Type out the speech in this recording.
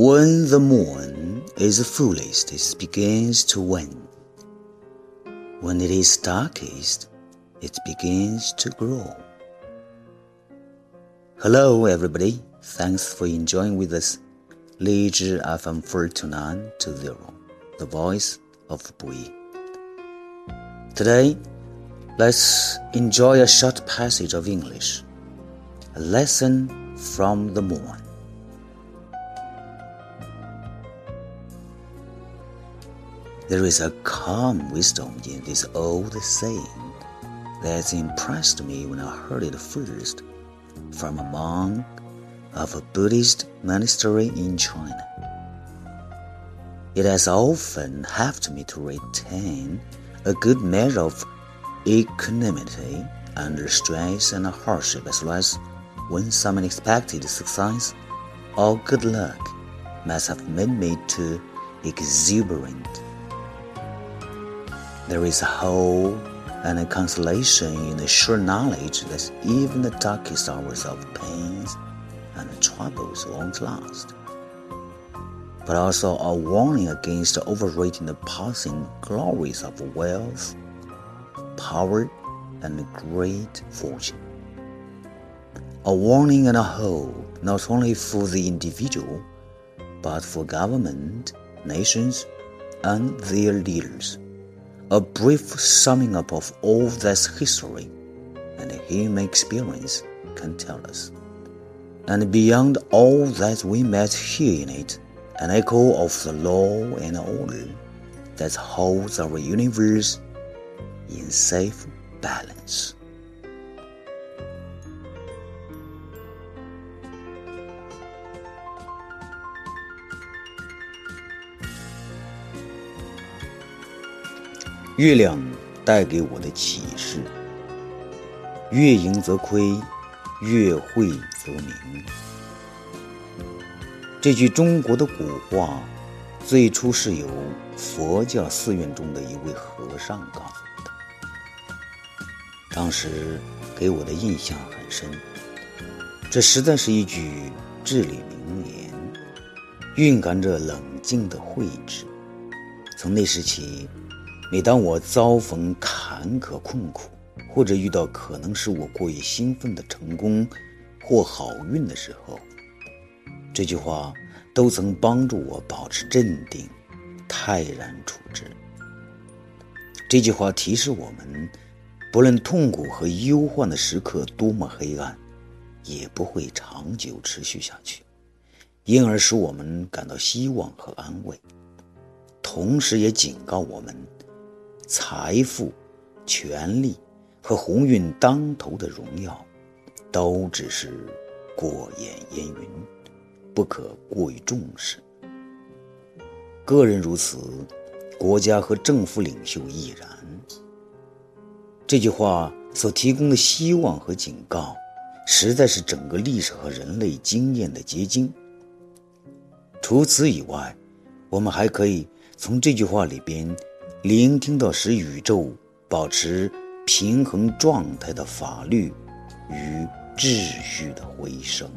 When the moon is fullest, it begins to wane. When it is darkest, it begins to grow. Hello, everybody. Thanks for enjoying with us. 荔枝 FM 42920, the voice of Buyi. Today, let's enjoy a short passage of English. A lesson from the moon. There is a calm wisdom in this old saying that impressed me when I heard it first from a monk of a Buddhist monastery in China. It has often helped me to retain a good measure of equanimity under stress and hardship, as well as when some unexpected success or good luck must have made me too exuberant. There is a hope and a consolation in the sure knowledge that even the darkest hours of pains and troubles won't last, but also a warning against overrating the passing glories of wealth, power, and great fortune. A warning and a hope not only for the individual, but for government, nations, and their leaders a brief summing up of all that history and human experience can tell us. And beyond all that we might hear in it, an echo of the law and order that holds our universe in safe balance. 月亮带给我的启示：月盈则亏，月晦则明。这句中国的古话，最初是由佛教寺院中的一位和尚告诉我的，当时给我的印象很深。这实在是一句至理名言，蕴含着冷静的慧智。从那时起。每当我遭逢坎坷困苦，或者遇到可能使我过于兴奋的成功或好运的时候，这句话都曾帮助我保持镇定、泰然处之。这句话提示我们，不论痛苦和忧患的时刻多么黑暗，也不会长久持续下去，因而使我们感到希望和安慰，同时也警告我们。财富、权力和鸿运当头的荣耀，都只是过眼烟云，不可过于重视。个人如此，国家和政府领袖亦然。这句话所提供的希望和警告，实在是整个历史和人类经验的结晶。除此以外，我们还可以从这句话里边。聆听到使宇宙保持平衡状态的法律与秩序的回声。